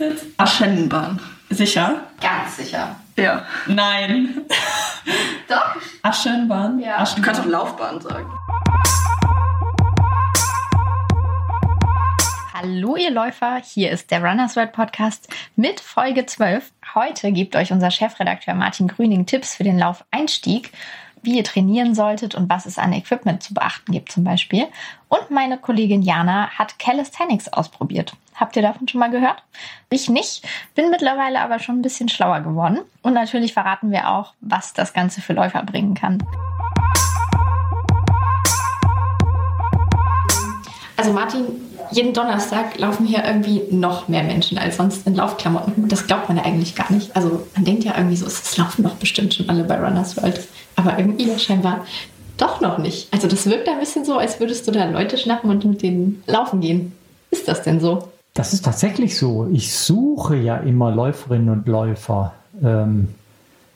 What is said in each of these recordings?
jetzt? Aschenbahn. Sicher? Ganz sicher. Ja. Nein. Doch? Aschenbahn? Ja. Aschenbahn. Du kannst auch Laufbahn sagen. Hallo ihr Läufer, hier ist der Runners World Podcast mit Folge 12. Heute gibt euch unser Chefredakteur Martin Grüning Tipps für den Laufeinstieg, wie ihr trainieren solltet und was es an Equipment zu beachten gibt zum Beispiel. Und meine Kollegin Jana hat Calisthenics ausprobiert. Habt ihr davon schon mal gehört? Ich nicht, bin mittlerweile aber schon ein bisschen schlauer geworden. Und natürlich verraten wir auch, was das Ganze für Läufer bringen kann. Also Martin, jeden Donnerstag laufen hier irgendwie noch mehr Menschen als sonst in Laufklamotten. Das glaubt man ja eigentlich gar nicht. Also man denkt ja irgendwie so, es laufen doch bestimmt schon alle bei Runners World. Aber irgendwie scheinbar doch noch nicht. Also das wirkt ein bisschen so, als würdest du da Leute schnappen und mit denen laufen gehen. Ist das denn so? Das ist tatsächlich so. Ich suche ja immer Läuferinnen und Läufer. Ähm,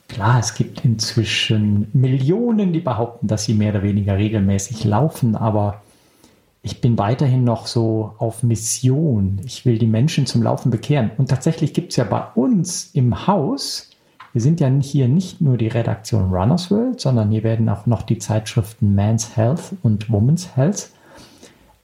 klar, es gibt inzwischen Millionen, die behaupten, dass sie mehr oder weniger regelmäßig laufen, aber ich bin weiterhin noch so auf Mission. Ich will die Menschen zum Laufen bekehren. Und tatsächlich gibt es ja bei uns im Haus, wir sind ja hier nicht nur die Redaktion Runners World, sondern hier werden auch noch die Zeitschriften Man's Health und Woman's Health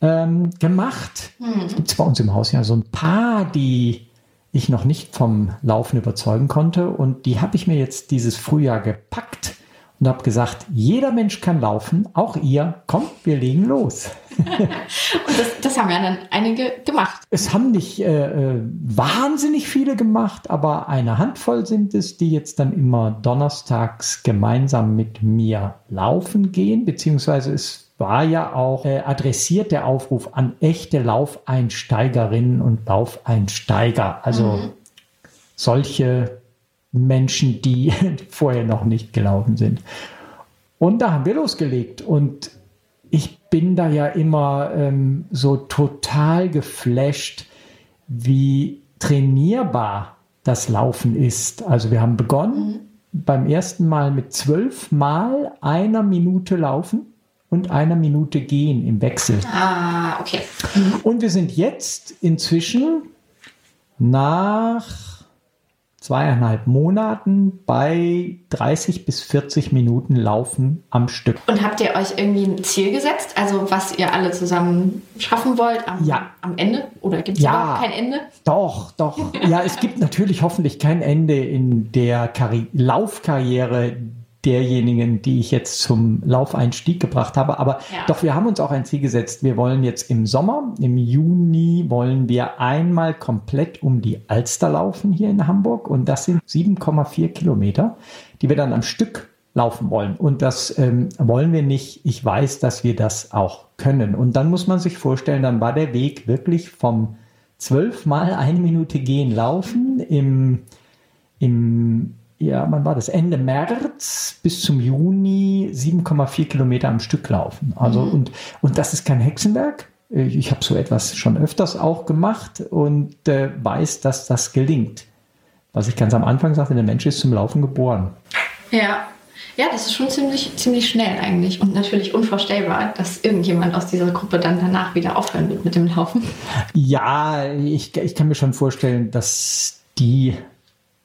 ähm, gemacht. Hm. Es gibt bei uns im Haus ja so ein paar, die ich noch nicht vom Laufen überzeugen konnte. Und die habe ich mir jetzt dieses Frühjahr gepackt und habe gesagt, jeder Mensch kann laufen, auch ihr. Kommt, wir legen los. Und das, das haben ja dann einige gemacht. Es haben nicht äh, äh, wahnsinnig viele gemacht, aber eine Handvoll sind es, die jetzt dann immer donnerstags gemeinsam mit mir laufen gehen, beziehungsweise es war ja auch äh, adressiert der Aufruf an echte Laufeinsteigerinnen und Laufeinsteiger, also solche Menschen, die vorher noch nicht gelaufen sind. Und da haben wir losgelegt und ich bin da ja immer ähm, so total geflasht, wie trainierbar das Laufen ist. Also wir haben begonnen beim ersten Mal mit zwölf Mal einer Minute laufen und einer Minute gehen im Wechsel. Ah, okay. Und wir sind jetzt inzwischen nach zweieinhalb Monaten bei 30 bis 40 Minuten Laufen am Stück. Und habt ihr euch irgendwie ein Ziel gesetzt? Also was ihr alle zusammen schaffen wollt am, Ja. am Ende? Oder gibt es Ja. überhaupt kein Ende? Doch, doch. Ja, es gibt natürlich hoffentlich kein Ende in der Karri Laufkarriere derjenigen, die ich jetzt zum Laufeinstieg gebracht habe. Aber Ja. doch, wir haben uns auch ein Ziel gesetzt. Wir wollen jetzt im Sommer, im Juni, wollen wir einmal komplett um die Alster laufen hier in Hamburg. Und das sind 7,4 Kilometer, die wir dann am Stück laufen wollen. Und das ähm, wollen wir nicht. Ich weiß, dass wir das auch können. Und dann muss man sich vorstellen, dann war der Weg wirklich vom zwölfmal eine Minute gehen, laufen im, im ja, wann war das? Ende März bis zum Juni 7,4 Kilometer am Stück laufen. Also, und, und das ist kein Hexenwerk. Ich habe so etwas schon öfters auch gemacht und äh, weiß, dass das gelingt. Was ich ganz am Anfang sagte, der Mensch ist zum Laufen geboren. Ja. Ja, das ist schon ziemlich, ziemlich schnell eigentlich und natürlich unvorstellbar, dass irgendjemand aus dieser Gruppe dann danach wieder aufhören wird mit dem Laufen. Ja, ich, ich kann mir schon vorstellen, dass die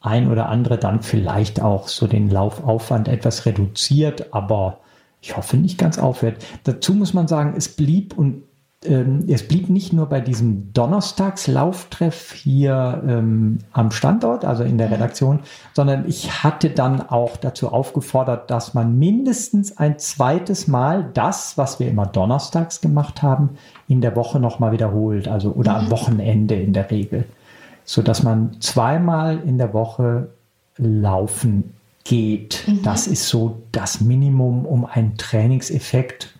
ein oder andere dann vielleicht auch so den Laufaufwand etwas reduziert, aber ich hoffe nicht ganz aufhört. Dazu muss man sagen, es blieb und ähm, es blieb nicht nur bei diesem Donnerstagslauftreff hier ähm, am Standort, also in der Redaktion, sondern ich hatte dann auch dazu aufgefordert, dass man mindestens ein zweites Mal das, was wir immer donnerstags gemacht haben, in der Woche nochmal wiederholt, also oder am Wochenende in der Regel, so dass man zweimal in der Woche laufen geht. Das ist so das Minimum, um einen Trainingseffekt,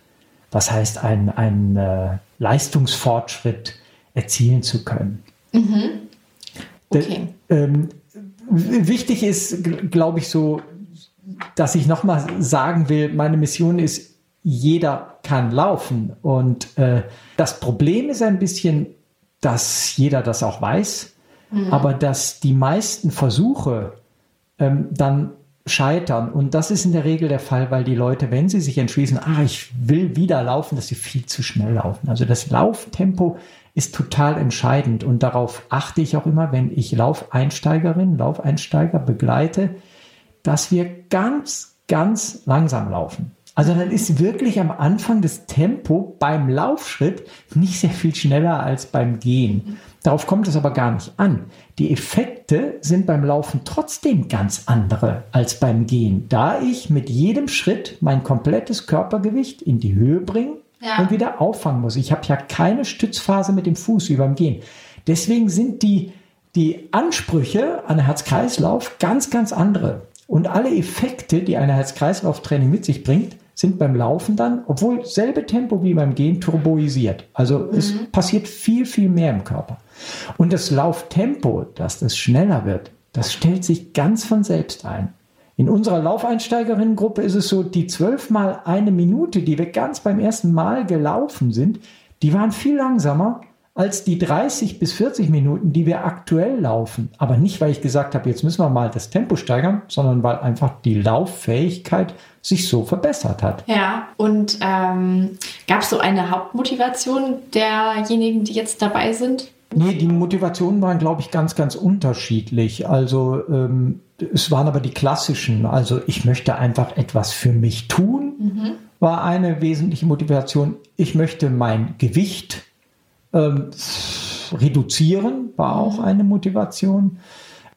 was heißt ein, ein äh, Leistungsfortschritt erzielen zu können. Okay. D- ähm, wichtig ist, glaube ich, so, dass ich nochmal sagen will, meine Mission ist, jeder kann laufen. Und äh, das Problem ist ein bisschen, dass jeder das auch weiß, aber dass die meisten Versuche ähm, dann scheitern. Und das ist in der Regel der Fall, weil die Leute, wenn sie sich entschließen, ah, ich will wieder laufen, dass sie viel zu schnell laufen. Also das Lauftempo ist total entscheidend und darauf achte ich auch immer, wenn ich Laufeinsteigerinnen, Laufeinsteiger begleite, dass wir ganz, ganz langsam laufen. Also dann ist wirklich am Anfang das Tempo beim Laufschritt nicht sehr viel schneller als beim Gehen. Darauf kommt es aber gar nicht an. Die Effekte sind beim Laufen trotzdem ganz andere als beim Gehen, da ich mit jedem Schritt mein komplettes Körpergewicht in die Höhe bringe ja. und wieder auffangen muss. Ich habe ja keine Stützphase mit dem Fuß wie beim Gehen. Deswegen sind die, die Ansprüche an Herz-Kreislauf ganz, ganz andere. Und alle Effekte, die ein Herz-Kreislauf-Training mit sich bringt, sind beim Laufen dann, obwohl selbe Tempo wie beim Gehen, turboisiert. Also mhm. es passiert viel, viel mehr im Körper. Und das Lauftempo, dass das schneller wird, das stellt sich ganz von selbst ein. In unserer Laufeinsteigerinnengruppe ist es so, die zwölfmal eine Minute, die wir ganz beim ersten Mal gelaufen sind, die waren viel langsamer als die 30 bis 40 Minuten, die wir aktuell laufen. Aber nicht, weil ich gesagt habe, jetzt müssen wir mal das Tempo steigern, sondern weil einfach die Lauffähigkeit sich so verbessert hat. Ja, und ähm, gab es so eine Hauptmotivation derjenigen, die jetzt dabei sind? Nee, die Motivationen waren, glaube ich, ganz, ganz unterschiedlich. Also ähm, es waren aber die klassischen. Also ich möchte einfach etwas für mich tun, mhm. war eine wesentliche Motivation. Ich möchte mein Gewicht ähm, reduzieren war auch mhm. eine Motivation.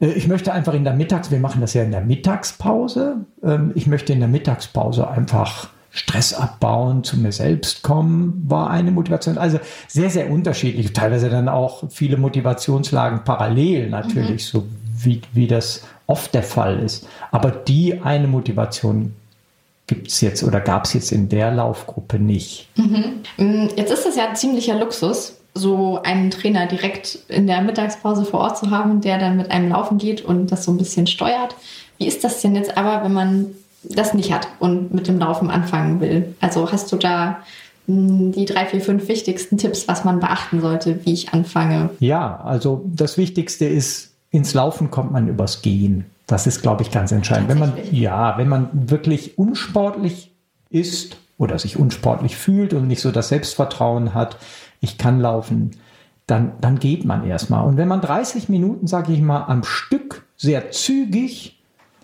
Äh, ich möchte einfach in der Mittags, wir machen das ja in der Mittagspause. Ähm, ich möchte in der Mittagspause einfach Stress abbauen, zu mir selbst kommen, war eine Motivation. Also sehr, sehr unterschiedlich. Teilweise dann auch viele Motivationslagen parallel natürlich, mhm. so wie, wie das oft der Fall ist. Aber die eine Motivation gibt es jetzt oder gab es jetzt in der Laufgruppe nicht. Mhm. Mm, jetzt ist das ja ein ziemlicher Luxus, so einen Trainer direkt in der Mittagspause vor Ort zu haben, der dann mit einem laufen geht und das so ein bisschen steuert. Wie ist das denn jetzt aber, wenn man das nicht hat und mit dem Laufen anfangen will? Also hast du da hm, die drei, vier, fünf wichtigsten Tipps, was man beachten sollte, wie ich anfange? Ja, also das Wichtigste ist, ins Laufen kommt man übers Gehen. Das ist, glaube ich, ganz entscheidend. Wenn man, ja, wenn man wirklich unsportlich ist oder sich unsportlich fühlt und nicht so das Selbstvertrauen hat, ich kann laufen, dann, dann geht man erstmal. Und wenn man 30 Minuten, sage ich mal, am Stück sehr zügig,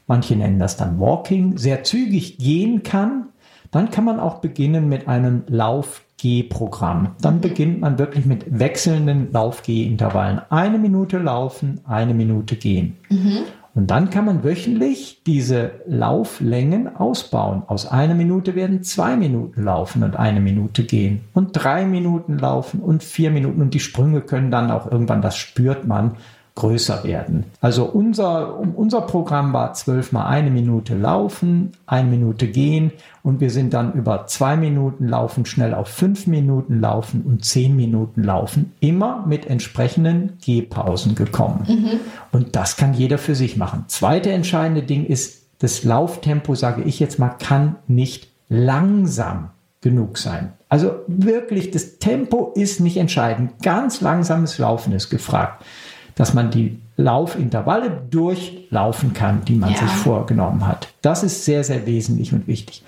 manche nennen das dann Walking, sehr zügig gehen kann, dann kann man auch beginnen mit einem Lauf-Geh-Programm. Dann mhm. beginnt man wirklich mit wechselnden Lauf-Geh-Intervallen. Eine Minute laufen, eine Minute gehen. Mhm. Und dann kann man wöchentlich diese Lauflängen ausbauen. Aus einer Minute werden zwei Minuten laufen und eine Minute gehen und drei Minuten laufen und vier Minuten. Und die Sprünge können dann auch irgendwann, das spürt man, größer werden. Also unser, unser Programm war zwölfmal eine Minute laufen, eine Minute gehen und wir sind dann über zwei Minuten laufen schnell auf fünf Minuten laufen und zehn Minuten laufen, immer mit entsprechenden Gehpausen gekommen. Mhm. Und das kann jeder für sich machen. Zweite entscheidende Ding ist, das Lauftempo, sage ich jetzt mal, kann nicht langsam genug sein. Also wirklich, das Tempo ist nicht entscheidend. Ganz langsames Laufen ist gefragt dass man die Laufintervalle durchlaufen kann, die man ja. sich vorgenommen hat. Das ist sehr, sehr wesentlich und wichtig.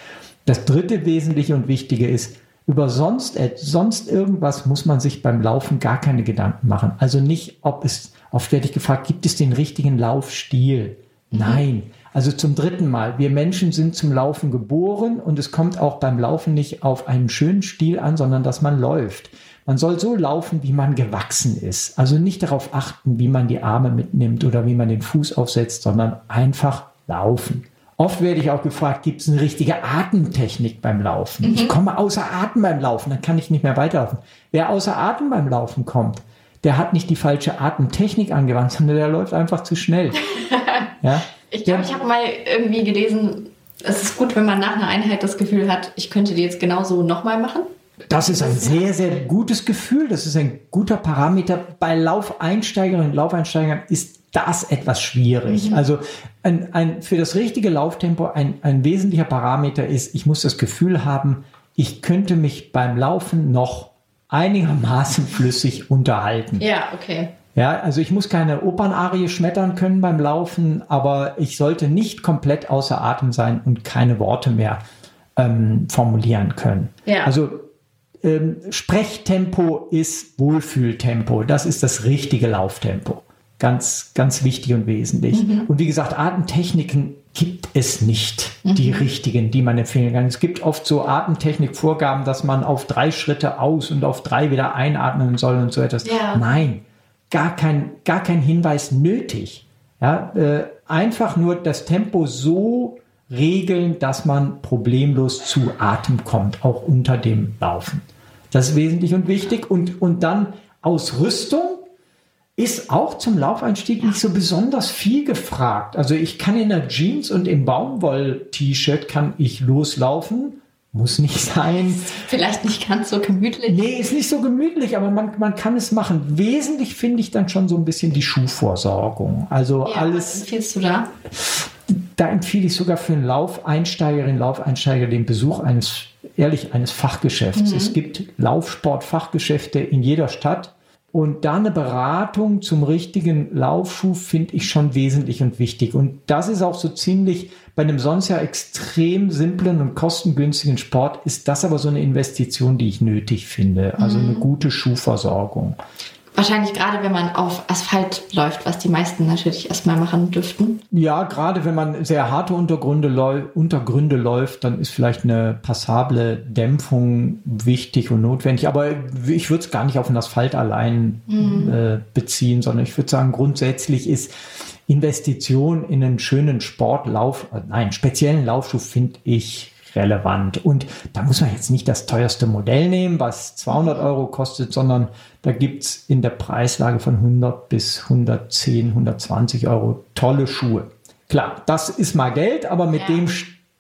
Das dritte Wesentliche und Wichtige ist, über sonst, sonst irgendwas muss man sich beim Laufen gar keine Gedanken machen. Also nicht, ob es, oft werde ich gefragt, gibt es den richtigen Laufstil? Mhm. Nein. Also zum dritten Mal, wir Menschen sind zum Laufen geboren und es kommt auch beim Laufen nicht auf einen schönen Stil an, sondern dass man läuft. Man soll so laufen, wie man gewachsen ist. Also nicht darauf achten, wie man die Arme mitnimmt oder wie man den Fuß aufsetzt, sondern einfach laufen. Oft werde ich auch gefragt, gibt es eine richtige Atemtechnik beim Laufen? Mhm. Ich komme außer Atem beim Laufen, dann kann ich nicht mehr weiterlaufen. Wer außer Atem beim Laufen kommt, der hat nicht die falsche Atemtechnik angewandt, sondern der läuft einfach zu schnell. ja? Ich glaube, ich habe mal irgendwie gelesen, es ist gut, wenn man nach einer Einheit das Gefühl hat, ich könnte die jetzt genauso nochmal machen. Das ist ein sehr, sehr gutes Gefühl. Das ist ein guter Parameter. Bei Laufeinsteigerinnen und Laufeinsteigern ist das etwas schwierig. Mhm. Also ein, ein, für das richtige Lauftempo ein, ein wesentlicher Parameter ist, ich muss das Gefühl haben, ich könnte mich beim Laufen noch einigermaßen flüssig unterhalten. Ja, okay. Ja, also ich muss keine Opernarie schmettern können beim Laufen, aber ich sollte nicht komplett außer Atem sein und keine Worte mehr ähm, formulieren können. Ja. Also ähm, Sprechtempo ist Wohlfühltempo. Das ist das richtige Lauftempo. Ganz, ganz wichtig und wesentlich. Mhm. Und wie gesagt, Atemtechniken gibt es nicht, mhm. die richtigen, die man empfehlen kann. Es gibt oft so Atemtechnikvorgaben, dass man auf drei Schritte aus und auf drei wieder einatmen soll und so etwas. Ja. Nein, gar kein, gar kein Hinweis nötig. Ja, äh, einfach nur das Tempo so regeln, dass man problemlos zu Atem kommt, auch unter dem Laufen. Das ist wesentlich und wichtig. Und, und dann Ausrüstung ist auch zum Laufeinstieg nicht so besonders viel gefragt. Also ich kann in der Jeans und im Baumwoll-T-Shirt kann ich loslaufen. Muss nicht sein. Vielleicht nicht ganz so gemütlich. Nee, ist nicht so gemütlich, aber man, man kann es machen. Wesentlich finde ich dann schon so ein bisschen die Schuhvorsorgung. Also ja, alles. Was empfiehlst du da? Da empfehle ich sogar für einen Laufeinsteigerin, Laufeinsteiger den Besuch eines, ehrlich, eines Fachgeschäfts. Mhm. Es gibt Laufsport-Fachgeschäfte in jeder Stadt. Und da eine Beratung zum richtigen Laufschuh finde ich schon wesentlich und wichtig. Und das ist auch so ziemlich bei einem sonst ja extrem simplen und kostengünstigen Sport ist das aber so eine Investition, die ich nötig finde. Also eine mhm. gute Schuhversorgung. Wahrscheinlich gerade, wenn man auf Asphalt läuft, was die meisten natürlich erstmal machen dürften. Ja, gerade wenn man sehr harte Untergründe, Untergründe läuft, dann ist vielleicht eine passable Dämpfung wichtig und notwendig. Aber ich würde es gar nicht auf den Asphalt allein mhm. äh, beziehen, sondern ich würde sagen, grundsätzlich ist Investition in einen schönen Sportlauf, äh, nein, speziellen Laufschuh finde ich relevant. Und da muss man jetzt nicht das teuerste Modell nehmen, was 200 Euro kostet, sondern da gibt es in der Preislage von 100 bis 110, 120 Euro tolle Schuhe. Klar, das ist mal Geld, aber mit ja. dem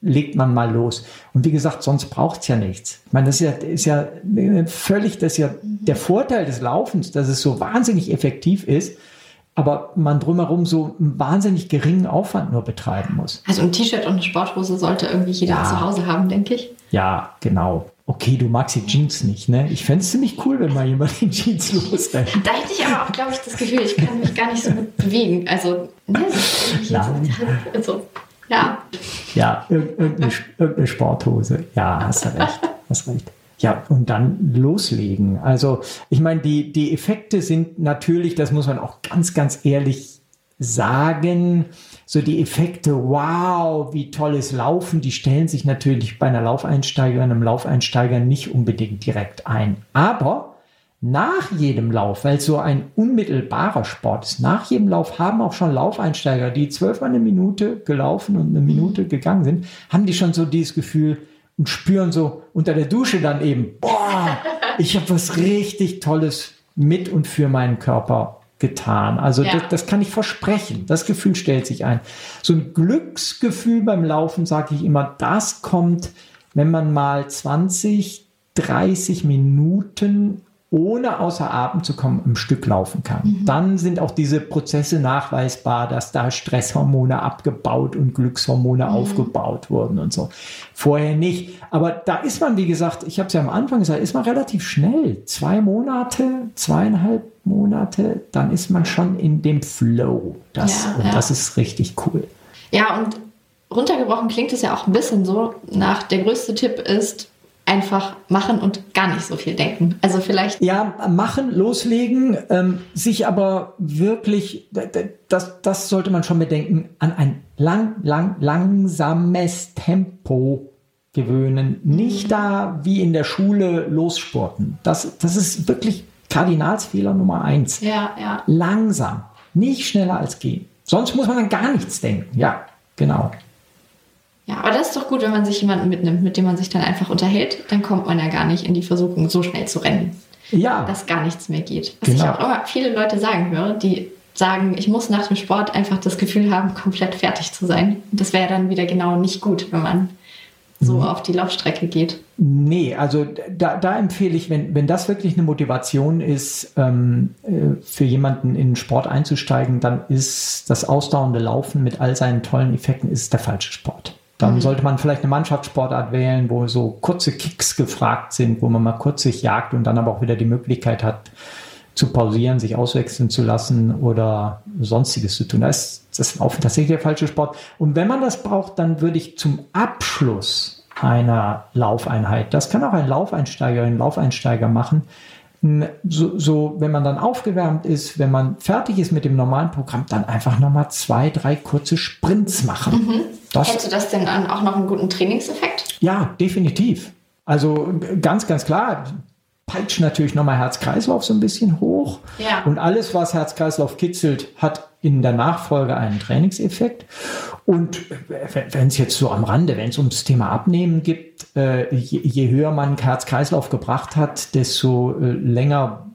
legt man mal los. Und wie gesagt, sonst braucht es ja nichts. Ich meine, das ist ja, ist ja völlig, das ist ja mhm. der Vorteil des Laufens, dass es so wahnsinnig effektiv ist aber man drumherum so einen wahnsinnig geringen Aufwand nur betreiben muss. Also ein T-Shirt und eine Sporthose sollte irgendwie jeder ja. zu Hause haben, denke ich. Ja, genau. Okay, du magst die Jeans nicht, ne? Ich fände es ziemlich cool, wenn mal jemand in Jeans losrennt. Da hätte ich aber auch, glaube ich, das Gefühl, ich kann mich gar nicht so gut bewegen. Also, ne, so, also ja. Ja, irgendeine, irgendeine Sporthose. Ja, hast du recht. Hast recht. Ja, und dann loslegen. Also ich meine, die, die Effekte sind natürlich, das muss man auch ganz, ganz ehrlich sagen, so die Effekte, wow, wie tolles Laufen, die stellen sich natürlich bei einer Laufeinsteigerin, einem Laufeinsteiger nicht unbedingt direkt ein. Aber nach jedem Lauf, weil es so ein unmittelbarer Sport ist, nach jedem Lauf haben auch schon Laufeinsteiger, die zwölfmal eine Minute gelaufen und eine Minute gegangen sind, haben die schon so dieses Gefühl, und spüren so unter der Dusche dann eben, boah, ich habe was richtig Tolles mit und für meinen Körper getan. Also ja. das, das, kann ich versprechen. Das Gefühl stellt sich ein. So ein Glücksgefühl beim Laufen, sage ich immer, das kommt, wenn man mal 20, 30 Minuten ohne außer Atem zu kommen, im Stück laufen kann. Mhm. Dann sind auch diese Prozesse nachweisbar, dass da Stresshormone abgebaut und Glückshormone mhm. aufgebaut wurden und so. Vorher nicht. Aber da ist man, wie gesagt, ich habe es ja am Anfang gesagt, ist man relativ schnell. Zwei Monate, zweieinhalb Monate, dann ist man schon in dem Flow. Das, ja, und ja. das ist richtig cool. Ja, und runtergebrochen klingt es ja auch ein bisschen so nach, der größte Tipp ist, einfach machen und gar nicht so viel denken. Also vielleicht. Ja, machen, loslegen, ähm, sich aber wirklich, das, das sollte man schon bedenken, an ein lang, lang, langsames Tempo gewöhnen. Nicht mhm. da wie in der Schule lossporten. Das, das ist wirklich Kardinalsfehler Nummer eins. Ja, ja. Langsam. Nicht schneller als gehen. Sonst muss man an gar nichts denken. Ja, genau. Ja, aber das ist doch gut, wenn man sich jemanden mitnimmt, mit dem man sich dann einfach unterhält. Dann kommt man ja gar nicht in die Versuchung, so schnell zu rennen. Ja. Dass gar nichts mehr geht. Was genau. ich auch immer viele Leute sagen höre, die sagen, ich muss nach dem Sport einfach das Gefühl haben, komplett fertig zu sein. Das wäre dann wieder genau nicht gut, wenn man so mhm. auf die Laufstrecke geht. Nee, also da, da empfehle ich, wenn, wenn das wirklich eine Motivation ist, ähm, äh, für jemanden in den Sport einzusteigen, dann ist das ausdauernde Laufen mit all seinen tollen Effekten ist der falsche Sport. Dann mhm. sollte man vielleicht eine Mannschaftssportart wählen, wo so kurze Kicks gefragt sind, wo man mal kurz sich jagt und dann aber auch wieder die Möglichkeit hat, zu pausieren, sich auswechseln zu lassen oder sonstiges zu tun. Da ist das tatsächlich der falsche Sport. Und wenn man das braucht, dann würde ich zum Abschluss einer Laufeinheit. Das kann auch ein Laufeinsteiger, ein Laufeinsteiger machen. So, so, wenn man dann aufgewärmt ist, wenn man fertig ist mit dem normalen Programm, dann einfach nochmal zwei, drei kurze Sprints machen. Mhm. Das, Hätte das denn dann auch noch einen guten Trainingseffekt? Ja, definitiv. Also ganz, ganz klar, peitscht natürlich nochmal Herz-Kreislauf so ein bisschen hoch. Ja. Und alles, was Herz-Kreislauf kitzelt, hat in der Nachfolge einen Trainingseffekt. Und wenn es jetzt so am Rande, wenn es ums Thema Abnehmen gibt, äh, je, je, höher man Herz-Kreislauf gebracht hat, desto äh, länger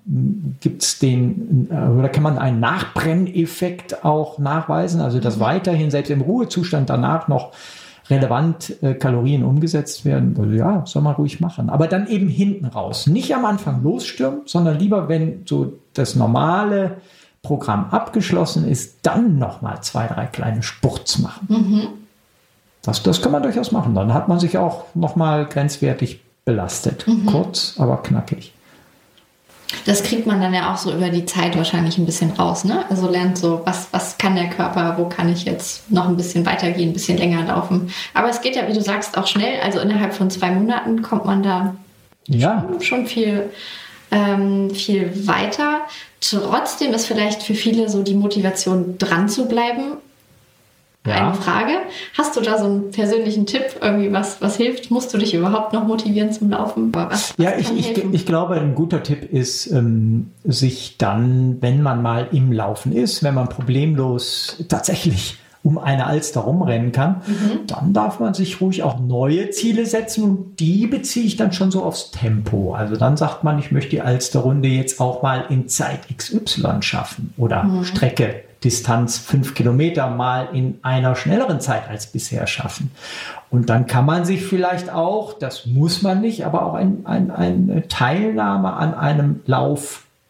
gibt es den, äh, oder kann man einen Nachbrenneffekt auch nachweisen, also dass mhm. weiterhin selbst im Ruhezustand danach noch relevant äh, Kalorien umgesetzt werden, also ja, soll man ruhig machen. Aber dann eben hinten raus. Nicht am Anfang losstürmen, sondern lieber, wenn so das normale Programm abgeschlossen ist, dann nochmal zwei, drei kleine Spurts machen. Mhm. Das, das kann man durchaus machen. Dann hat man sich auch nochmal grenzwertig belastet. Mhm. Kurz, aber knackig. Das kriegt man dann ja auch so über die Zeit wahrscheinlich ein bisschen raus, ne? Also lernt so, was, was kann der Körper, wo kann ich jetzt noch ein bisschen weitergehen, ein bisschen länger laufen. Aber es geht ja, wie du sagst, auch schnell. Also innerhalb von zwei Monaten kommt man da ja. schon, schon viel, ähm, viel weiter. Trotzdem ist vielleicht für viele so die Motivation dran zu bleiben ja. eine Frage. Hast du da so einen persönlichen Tipp, irgendwie was, was hilft? Musst du dich überhaupt noch motivieren zum Laufen? Was, was ja, ich, ich, ich, glaube, ein guter Tipp ist, ähm, sich dann, wenn man mal im Laufen ist, wenn man problemlos tatsächlich um eine Alster rumrennen kann, mhm. dann darf man sich ruhig auch neue Ziele setzen und die beziehe ich dann schon so aufs Tempo. Also dann sagt man, ich möchte die Alsterrunde jetzt auch mal in Zeit XY schaffen oder mhm. Strecke Distanz fünf Kilometer mal in einer schnelleren Zeit als bisher schaffen. Und dann kann man sich vielleicht auch, das muss man nicht, aber auch ein, ein, eine Teilnahme an einem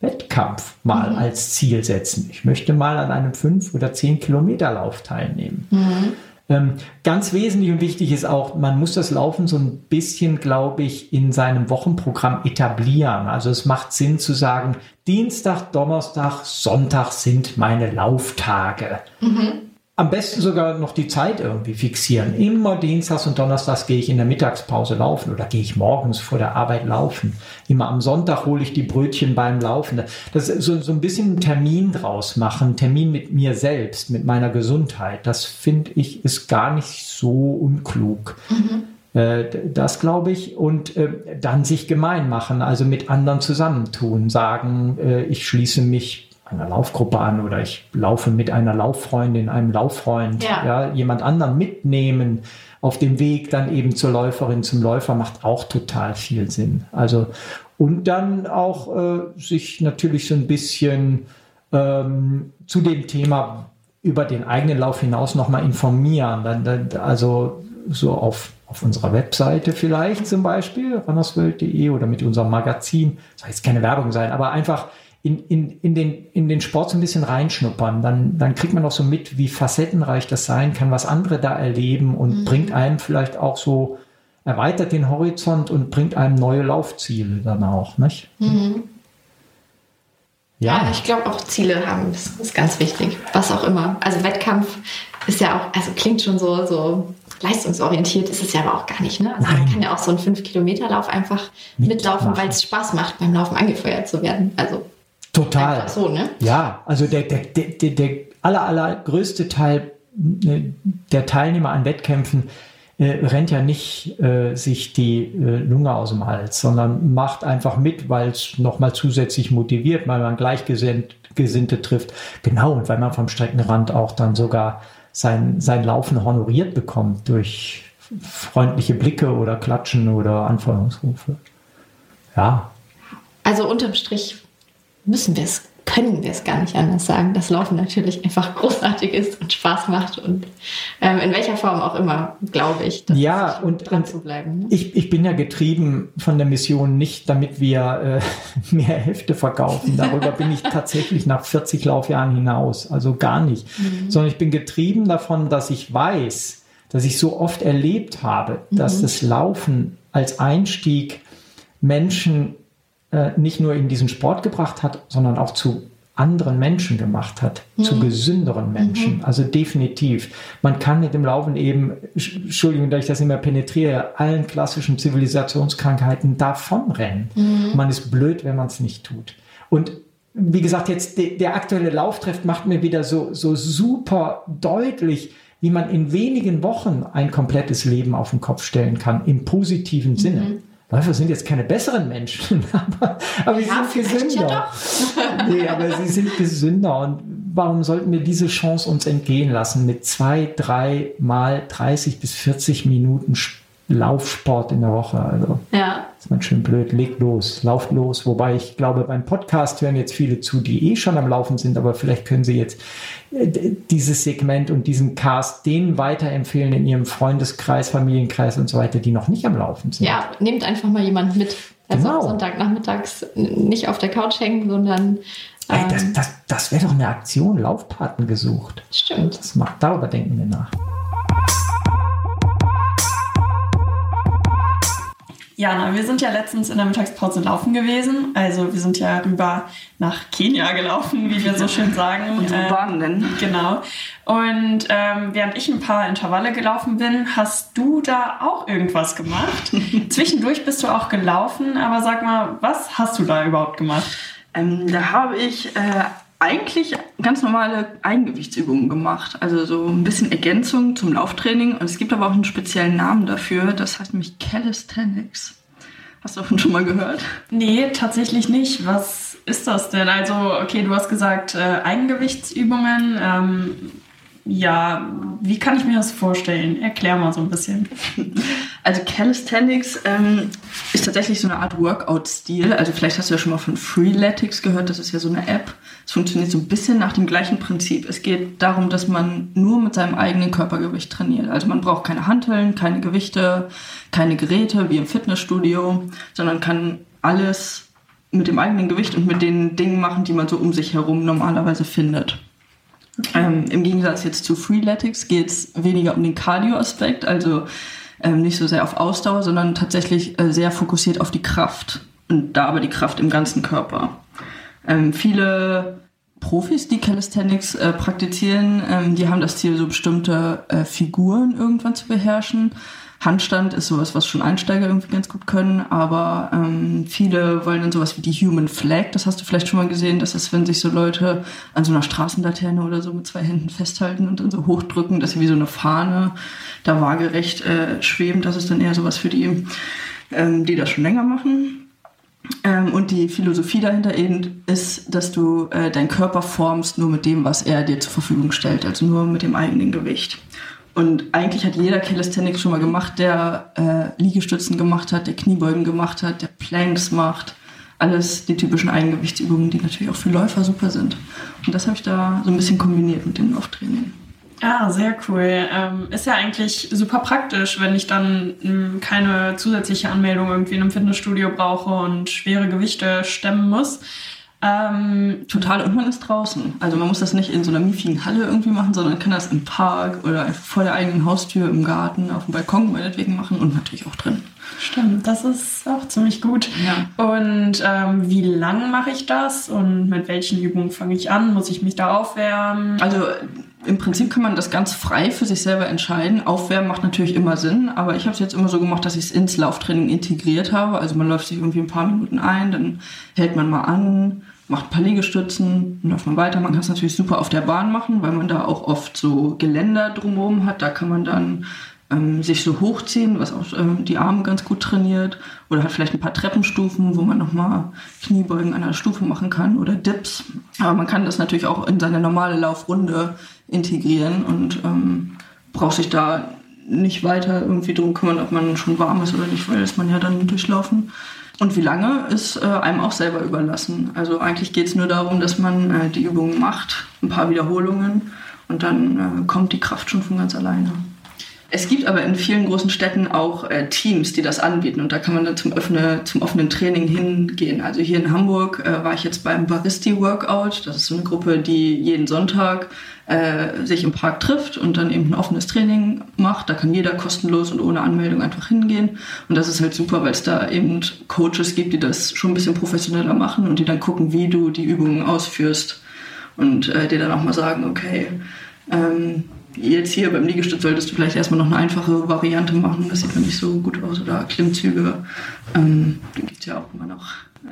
Laufwettkampf mal mhm. als Ziel setzen. Ich möchte mal an einem fünf oder zehn Kilometer Lauf teilnehmen. Mhm. Ähm, ganz wesentlich und wichtig ist auch, man muss das Laufen so ein bisschen, glaube ich, in seinem Wochenprogramm etablieren. Also es macht Sinn zu sagen, Dienstag, Donnerstag, Sonntag sind meine Lauftage. Mhm am besten sogar noch die Zeit irgendwie fixieren. Immer Dienstags und Donnerstags gehe ich in der Mittagspause laufen oder gehe ich morgens vor der Arbeit laufen. Immer am Sonntag hole ich die Brötchen beim Laufen. Das ist so, so ein bisschen einen Termin draus machen, Termin mit mir selbst, mit meiner Gesundheit. Das finde ich ist gar nicht so unklug. Mhm. Äh, das glaube ich. Und äh, dann sich gemein machen, also mit anderen zusammentun, sagen, äh, ich schließe mich einer Laufgruppe an oder ich laufe mit einer Lauffreundin, einem Lauffreund, ja. ja. jemand anderen mitnehmen auf dem Weg dann eben zur Läuferin, zum Läufer macht auch total viel Sinn. Also und dann auch äh, sich natürlich so ein bisschen ähm, zu dem Thema über den eigenen Lauf hinaus nochmal informieren. Dann, dann, also so auf, auf unserer Webseite vielleicht zum Beispiel, runnersworld.de oder mit unserem Magazin, soll jetzt keine Werbung sein, aber einfach in, in, in, den, in den Sport so ein bisschen reinschnuppern. Dann, dann kriegt man auch so mit, wie facettenreich das sein kann, was andere da erleben und mhm. bringt einem vielleicht auch so, erweitert den Horizont und bringt einem neue Laufziele dann auch. Nicht? Mhm. Ja. ja. ich glaube auch Ziele haben ist, ist ganz wichtig. Was auch immer. Also Wettkampf ist ja auch, also klingt schon so, so leistungsorientiert ist es ja aber auch gar nicht. Ne? Also man kann ja auch so einen 5-Kilometer-Lauf einfach mitlaufen, weil es Spaß macht, beim Laufen angefeuert zu werden. Also Total. so, ne? Ja, also der, der, der, der aller, allergrößte Teil ne, der Teilnehmer an Wettkämpfen äh, rennt ja nicht äh, sich die äh, Lunge aus dem Hals, sondern macht einfach mit, weil es nochmal zusätzlich motiviert, weil man Gleichgesinnte trifft. Genau, und weil man vom Streckenrand auch dann sogar sein, sein Laufen honoriert bekommt durch freundliche Blicke oder Klatschen oder Anfeuerungsrufe. Ja. Also unterm Strich müssen wir es, können wir es gar nicht anders sagen, dass Laufen natürlich einfach großartig ist und Spaß macht und ähm, in welcher Form auch immer, glaube ich. Ja, und, dran und zu bleiben. Ne? Ich, ich bin ja getrieben von der Mission nicht, damit wir äh, mehr Hefte verkaufen. Darüber bin ich tatsächlich nach 40 Laufjahren hinaus, also gar nicht. Mhm. Sondern ich bin getrieben davon, dass ich weiß, dass ich so oft erlebt habe, dass mhm. das Laufen als Einstieg Menschen äh, nicht nur in diesen Sport gebracht hat, sondern auch zu anderen Menschen gemacht hat, mhm. zu gesünderen Menschen. Mhm. Also definitiv. Man kann mit dem Laufen eben, Entschuldigung, dass ich das immer penetriere, allen klassischen Zivilisationskrankheiten davonrennen. Mhm. Man ist blöd, wenn man es nicht tut. Und wie gesagt, jetzt de, der aktuelle Lauftreff macht mir wieder so, so super deutlich, wie man in wenigen Wochen ein komplettes Leben auf den Kopf stellen kann, im positiven Sinne. Läufer sind jetzt keine besseren Menschen, aber, aber sie ja, sind gesünder. Ja nee, aber sie sind gesünder. Und warum sollten wir diese Chance uns entgehen lassen, mit zwei, drei Mal 30 bis 40 Minuten Laufsport in der Woche? Also, ja. ist man schön blöd. Legt los, lauft los. Wobei ich glaube, beim Podcast hören jetzt viele zu, die eh schon am Laufen sind, aber vielleicht können sie jetzt äh, dieses Segment und diesen Cast denen weiterempfehlen in ihrem Freundeskreis, Familienkreis und so weiter, die noch nicht am Laufen sind. Ja, nehmt einfach mal jemanden mit. Also genau. Sonntagnachmittags nicht auf der Couch hängen, sondern. Ähm, Ey, das das, das wäre doch eine Aktion, Laufpaten gesucht. Stimmt. Das macht, darüber denken wir nach. Jana, wir sind ja letztens in der Mittagspause laufen gewesen. Also wir sind ja rüber nach Kenia gelaufen, wie wir so schön sagen. Unsere Bahn nennen. Äh, genau. Und ähm, während ich ein paar Intervalle gelaufen bin, hast du da auch irgendwas gemacht. Zwischendurch bist du auch gelaufen, aber sag mal, was hast du da überhaupt gemacht? Ähm, da habe ich äh, eigentlich ganz normale Eigengewichtsübungen gemacht. Also so ein bisschen Ergänzung zum Lauftraining. Und es gibt aber auch einen speziellen Namen dafür. Das heißt nämlich Calisthenics. Hast du davon schon mal gehört? Nee, tatsächlich nicht. Was ist das denn? Also, okay, du hast gesagt, äh, Eigengewichtsübungen. Ähm, ja, wie kann ich mir das vorstellen? Erklär mal so ein bisschen. Also Calisthenics ähm, ist tatsächlich so eine Art Workout-Stil. Also vielleicht hast du ja schon mal von Freeletics gehört, das ist ja so eine App. Es funktioniert so ein bisschen nach dem gleichen Prinzip. Es geht darum, dass man nur mit seinem eigenen Körpergewicht trainiert. Also man braucht keine Hanteln, keine Gewichte, keine Geräte wie im Fitnessstudio, sondern kann alles mit dem eigenen Gewicht und mit den Dingen machen, die man so um sich herum normalerweise findet. Okay. Ähm, Im Gegensatz jetzt zu Freeletics geht es weniger um den Cardio-Aspekt, also ähm, nicht so sehr auf Ausdauer, sondern tatsächlich äh, sehr fokussiert auf die Kraft. Und da aber die Kraft im ganzen Körper. Ähm, viele Profis, die Calisthenics äh, praktizieren, ähm, die haben das Ziel, so bestimmte äh, Figuren irgendwann zu beherrschen. Handstand ist sowas, was schon Einsteiger irgendwie ganz gut können, aber ähm, viele wollen dann sowas wie die Human Flag, das hast du vielleicht schon mal gesehen, das ist, wenn sich so Leute an so einer Straßenlaterne oder so mit zwei Händen festhalten und dann so hochdrücken, dass sie wie so eine Fahne da waagerecht äh, schweben, das ist dann eher sowas für die, ähm, die das schon länger machen. Ähm, und die Philosophie dahinter eben ist, dass du äh, deinen Körper formst nur mit dem, was er dir zur Verfügung stellt, also nur mit dem eigenen Gewicht. Und eigentlich hat jeder Calisthenics schon mal gemacht, der äh, Liegestützen gemacht hat, der Kniebeugen gemacht hat, der Planks macht. Alles die typischen Eigengewichtsübungen, die natürlich auch für Läufer super sind. Und das habe ich da so ein bisschen kombiniert mit dem Lauftraining. Ah, sehr cool. Ähm, ist ja eigentlich super praktisch, wenn ich dann ähm, keine zusätzliche Anmeldung irgendwie in einem Fitnessstudio brauche und schwere Gewichte stemmen muss. Ähm, total, und man ist draußen. Also man muss das nicht in so einer miefigen Halle irgendwie machen, sondern kann das im Park oder vor der eigenen Haustür, im Garten, auf dem Balkon meinetwegen machen und natürlich auch drin. Stimmt, das ist auch ziemlich gut. Ja. Und ähm, wie lang mache ich das und mit welchen Übungen fange ich an? Muss ich mich da aufwärmen? Also im Prinzip kann man das ganz frei für sich selber entscheiden. Aufwärmen macht natürlich immer Sinn, aber ich habe es jetzt immer so gemacht, dass ich es ins Lauftraining integriert habe. Also man läuft sich irgendwie ein paar Minuten ein, dann hält man mal an, macht ein paar Liegestützen, dann läuft man weiter. Man kann es natürlich super auf der Bahn machen, weil man da auch oft so Geländer drumherum hat. Da kann man dann ähm, sich so hochziehen, was auch ähm, die Arme ganz gut trainiert. Oder hat vielleicht ein paar Treppenstufen, wo man nochmal Kniebeugen an einer Stufe machen kann oder Dips. Aber man kann das natürlich auch in seine normale Laufrunde integrieren und ähm, braucht sich da nicht weiter irgendwie drum kümmern, ob man schon warm ist oder nicht, weil das man ja dann durchlaufen. Und wie lange ist äh, einem auch selber überlassen. Also eigentlich geht es nur darum, dass man äh, die Übungen macht, ein paar Wiederholungen und dann äh, kommt die Kraft schon von ganz alleine. Es gibt aber in vielen großen Städten auch äh, Teams, die das anbieten und da kann man dann zum, öffne, zum offenen Training hingehen. Also hier in Hamburg äh, war ich jetzt beim Baristi Workout. Das ist so eine Gruppe, die jeden Sonntag äh, sich im Park trifft und dann eben ein offenes Training macht. Da kann jeder kostenlos und ohne Anmeldung einfach hingehen. Und das ist halt super, weil es da eben Coaches gibt, die das schon ein bisschen professioneller machen und die dann gucken, wie du die Übungen ausführst und äh, dir dann auch mal sagen, okay, ähm, jetzt hier beim Liegestütz solltest du vielleicht erstmal noch eine einfache Variante machen, das sieht dann nicht so gut aus, oder Klimmzüge, ähm, da gibt es ja auch immer noch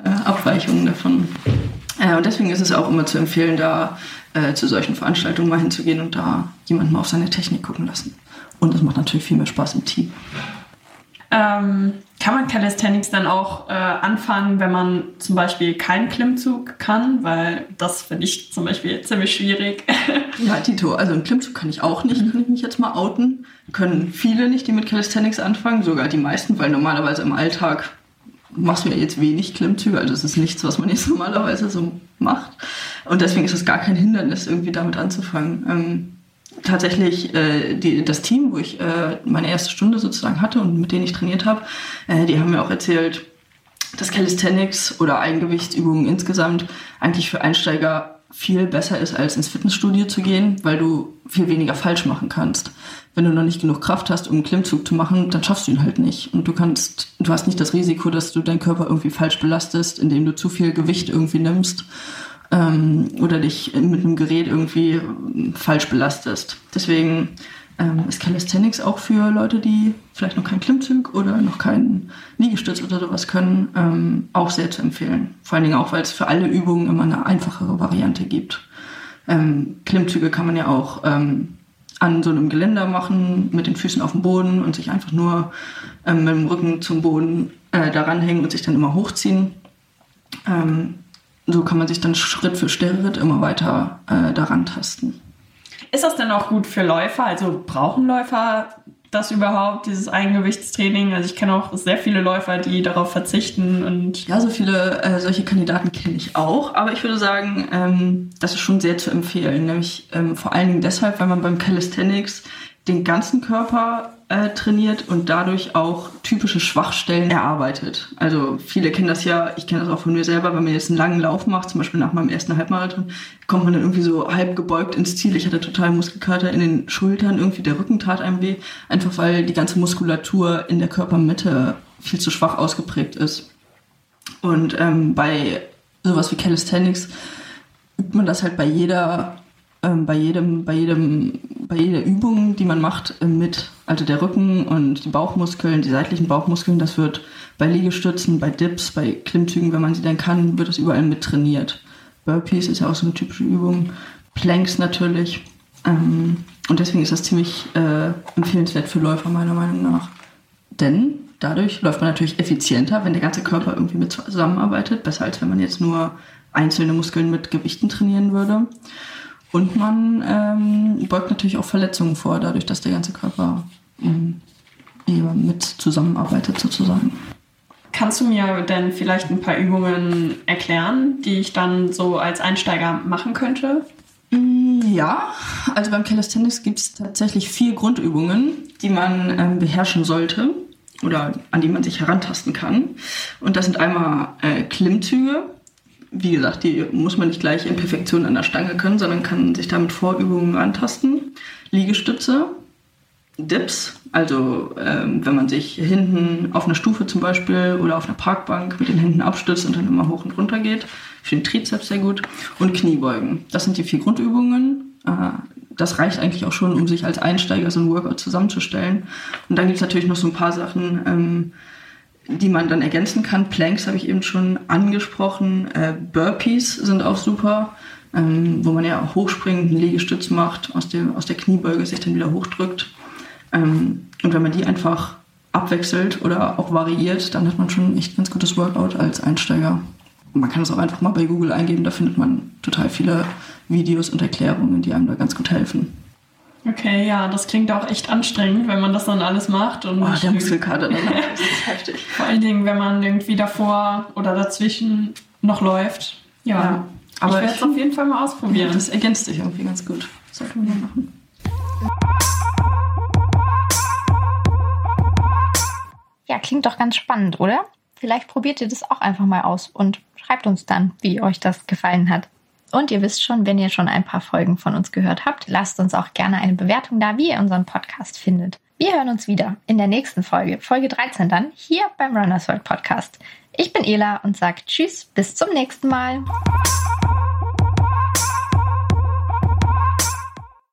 äh, Abweichungen davon. Äh, und deswegen ist es auch immer zu empfehlen, da äh, zu solchen Veranstaltungen mal hinzugehen und da jemanden mal auf seine Technik gucken lassen. Und es macht natürlich viel mehr Spaß im Team. Ähm, kann man Calisthenics dann auch äh, anfangen, wenn man zum Beispiel keinen Klimmzug kann? Weil das finde ich zum Beispiel ziemlich schwierig. ja, Tito, also einen Klimmzug kann ich auch nicht, kann ich mich jetzt mal outen. Können viele nicht, die mit Calisthenics anfangen, sogar die meisten, weil normalerweise im Alltag machst ja jetzt wenig Klimmzüge, also es ist nichts, was man jetzt normalerweise so macht. Und deswegen ist es gar kein Hindernis, irgendwie damit anzufangen. Ähm, tatsächlich äh, die, das Team, wo ich äh, meine erste Stunde sozusagen hatte und mit denen ich trainiert habe, äh, die haben mir auch erzählt, dass Calisthenics oder Eigengewichtsübungen insgesamt eigentlich für Einsteiger viel besser ist, als ins Fitnessstudio zu gehen, weil du viel weniger falsch machen kannst. Wenn du noch nicht genug Kraft hast, um einen Klimmzug zu machen, dann schaffst du ihn halt nicht. Und du kannst, du hast nicht das Risiko, dass du deinen Körper irgendwie falsch belastest, indem du zu viel Gewicht irgendwie nimmst ähm, oder dich mit einem Gerät irgendwie falsch belastest. Deswegen ähm, ist Calisthenics auch für Leute, die vielleicht noch keinen Klimmzug oder noch keinen Liegestütz oder sowas können, ähm, auch sehr zu empfehlen. Vor allen Dingen auch, weil es für alle Übungen immer eine einfachere Variante gibt. Ähm, Klimmzüge kann man ja auch ähm, an so einem Geländer machen, mit den Füßen auf dem Boden und sich einfach nur ähm, mit dem Rücken zum Boden äh, daran hängen und sich dann immer hochziehen. Ähm, so kann man sich dann Schritt für Schritt immer weiter äh, daran tasten. Ist das denn auch gut für Läufer? Also brauchen Läufer das überhaupt, dieses Eigengewichtstraining? Also ich kenne auch sehr viele Läufer, die darauf verzichten und. Ja, so viele äh, solche Kandidaten kenne ich auch, aber ich würde sagen, ähm, das ist schon sehr zu empfehlen. Nämlich ähm, vor allen Dingen deshalb, weil man beim Calisthenics den ganzen Körper äh, trainiert und dadurch auch typische Schwachstellen erarbeitet. Also viele kennen das ja, ich kenne das auch von mir selber, wenn man jetzt einen langen Lauf macht, zum Beispiel nach meinem ersten Halbmarathon, kommt man dann irgendwie so halb gebeugt ins Ziel. Ich hatte total Muskelkater in den Schultern, irgendwie der Rücken tat einem weh, einfach weil die ganze Muskulatur in der Körpermitte viel zu schwach ausgeprägt ist. Und ähm, bei sowas wie Calisthenics übt man das halt bei jeder ähm, bei jedem, bei jedem, bei jeder Übung, die man macht, äh, mit. Also der Rücken und die Bauchmuskeln, die seitlichen Bauchmuskeln, das wird bei Liegestützen, bei Dips, bei Klimmzügen, wenn man sie dann kann, wird das überall mit trainiert. Burpees ist ja auch so eine typische Übung. Planks natürlich. Ähm, und deswegen ist das ziemlich äh, empfehlenswert für Läufer, meiner Meinung nach. Denn dadurch läuft man natürlich effizienter, wenn der ganze Körper irgendwie mit zusammenarbeitet. Besser als wenn man jetzt nur einzelne Muskeln mit Gewichten trainieren würde. Und man ähm, beugt natürlich auch Verletzungen vor, dadurch, dass der ganze Körper ähm, mit zusammenarbeitet sozusagen. Kannst du mir denn vielleicht ein paar Übungen erklären, die ich dann so als Einsteiger machen könnte? Mm, ja, also beim Calisthenics gibt es tatsächlich vier Grundübungen, die man ähm, beherrschen sollte oder an die man sich herantasten kann. Und das sind einmal äh, Klimmzüge, wie gesagt, die muss man nicht gleich in Perfektion an der Stange können, sondern kann sich damit Vorübungen antasten. Liegestütze, Dips, also ähm, wenn man sich hinten auf einer Stufe zum Beispiel oder auf einer Parkbank mit den Händen abstützt und dann immer hoch und runter geht. Für den Trizeps sehr gut. Und Kniebeugen. Das sind die vier Grundübungen. Äh, das reicht eigentlich auch schon, um sich als Einsteiger so ein Workout zusammenzustellen. Und dann gibt es natürlich noch so ein paar Sachen, ähm, die man dann ergänzen kann. Planks habe ich eben schon angesprochen. Äh, Burpees sind auch super, ähm, wo man ja auch hochspringt, einen Liegestütz macht, aus, dem, aus der Kniebeuge sich dann wieder hochdrückt. Ähm, und wenn man die einfach abwechselt oder auch variiert, dann hat man schon ein echt ganz gutes Workout als Einsteiger. man kann es auch einfach mal bei Google eingeben, da findet man total viele Videos und Erklärungen, die einem da ganz gut helfen. Okay, ja, das klingt auch echt anstrengend, wenn man das dann alles macht. Und oh, der Muskelkater danach, das ist heftig. Vor allen Dingen, wenn man irgendwie davor oder dazwischen noch läuft. Ja, ja aber ich werde es auf jeden Fall mal ausprobieren. Ja, das ergänzt sich irgendwie ganz gut. Sollten wir machen. Ja, klingt doch ganz spannend, oder? Vielleicht probiert ihr das auch einfach mal aus und schreibt uns dann, wie euch das gefallen hat. Und ihr wisst schon, wenn ihr schon ein paar Folgen von uns gehört habt, lasst uns auch gerne eine Bewertung da, wie ihr unseren Podcast findet. Wir hören uns wieder in der nächsten Folge, Folge 13 dann, hier beim Runners World Podcast. Ich bin Ela und sage Tschüss, bis zum nächsten Mal.